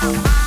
Bye.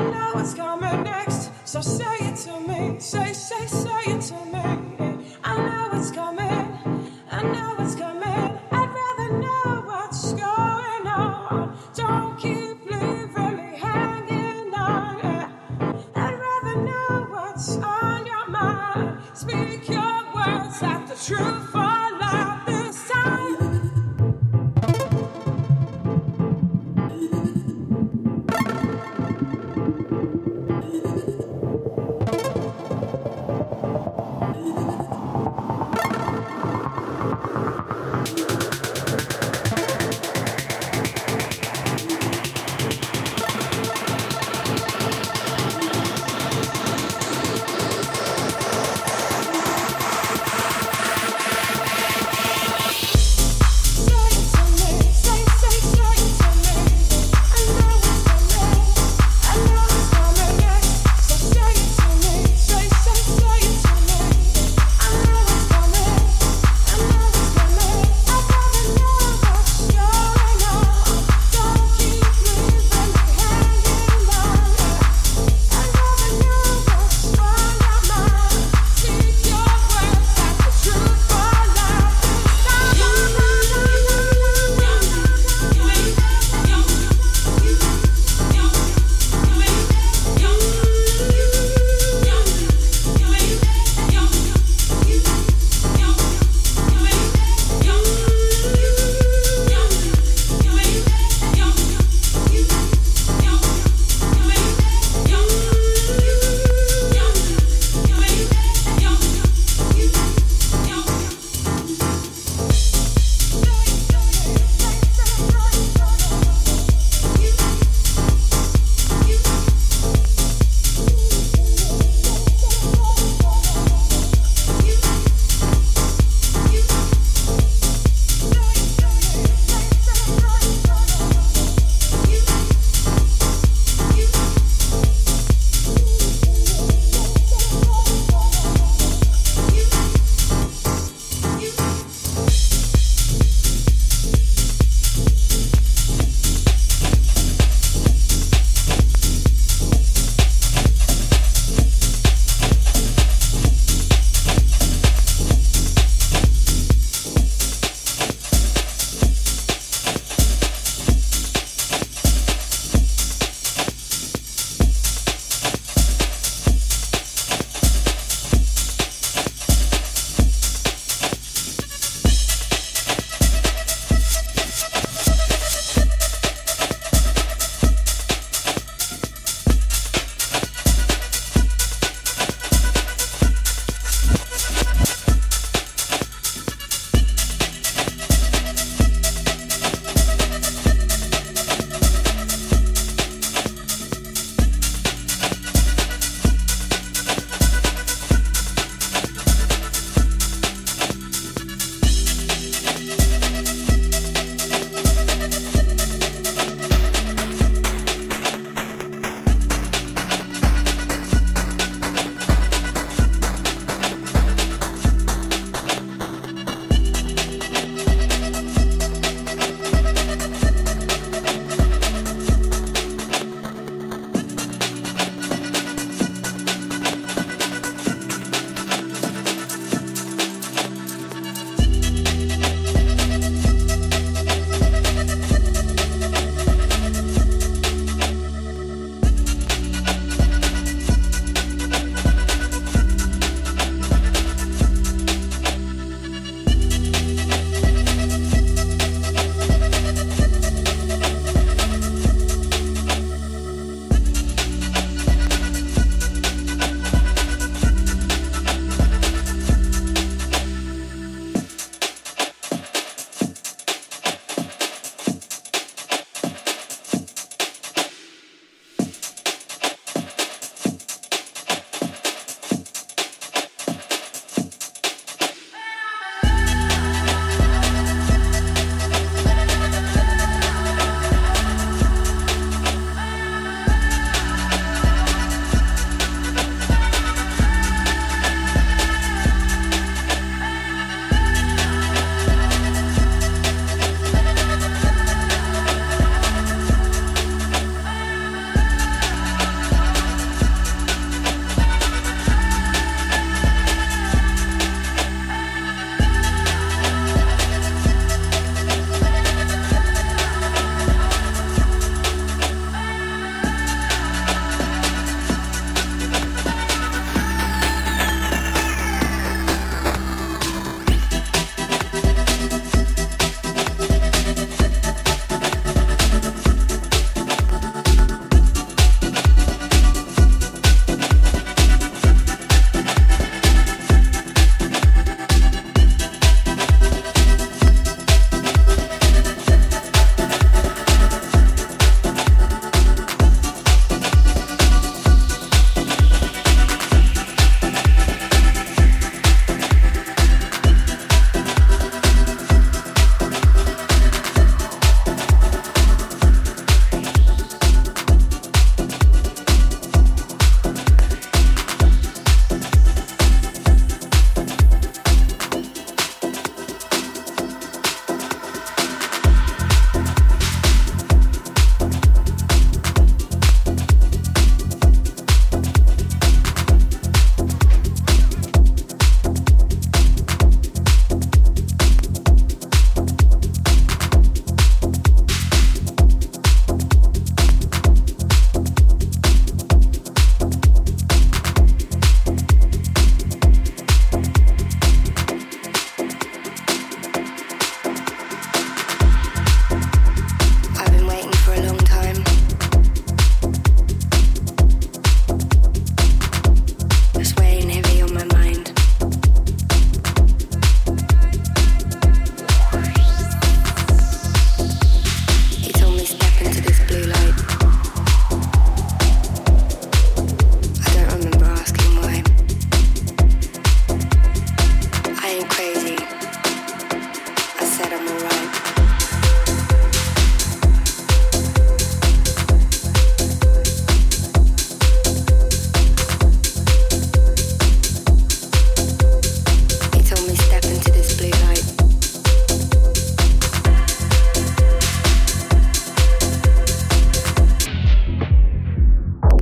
I know what's coming,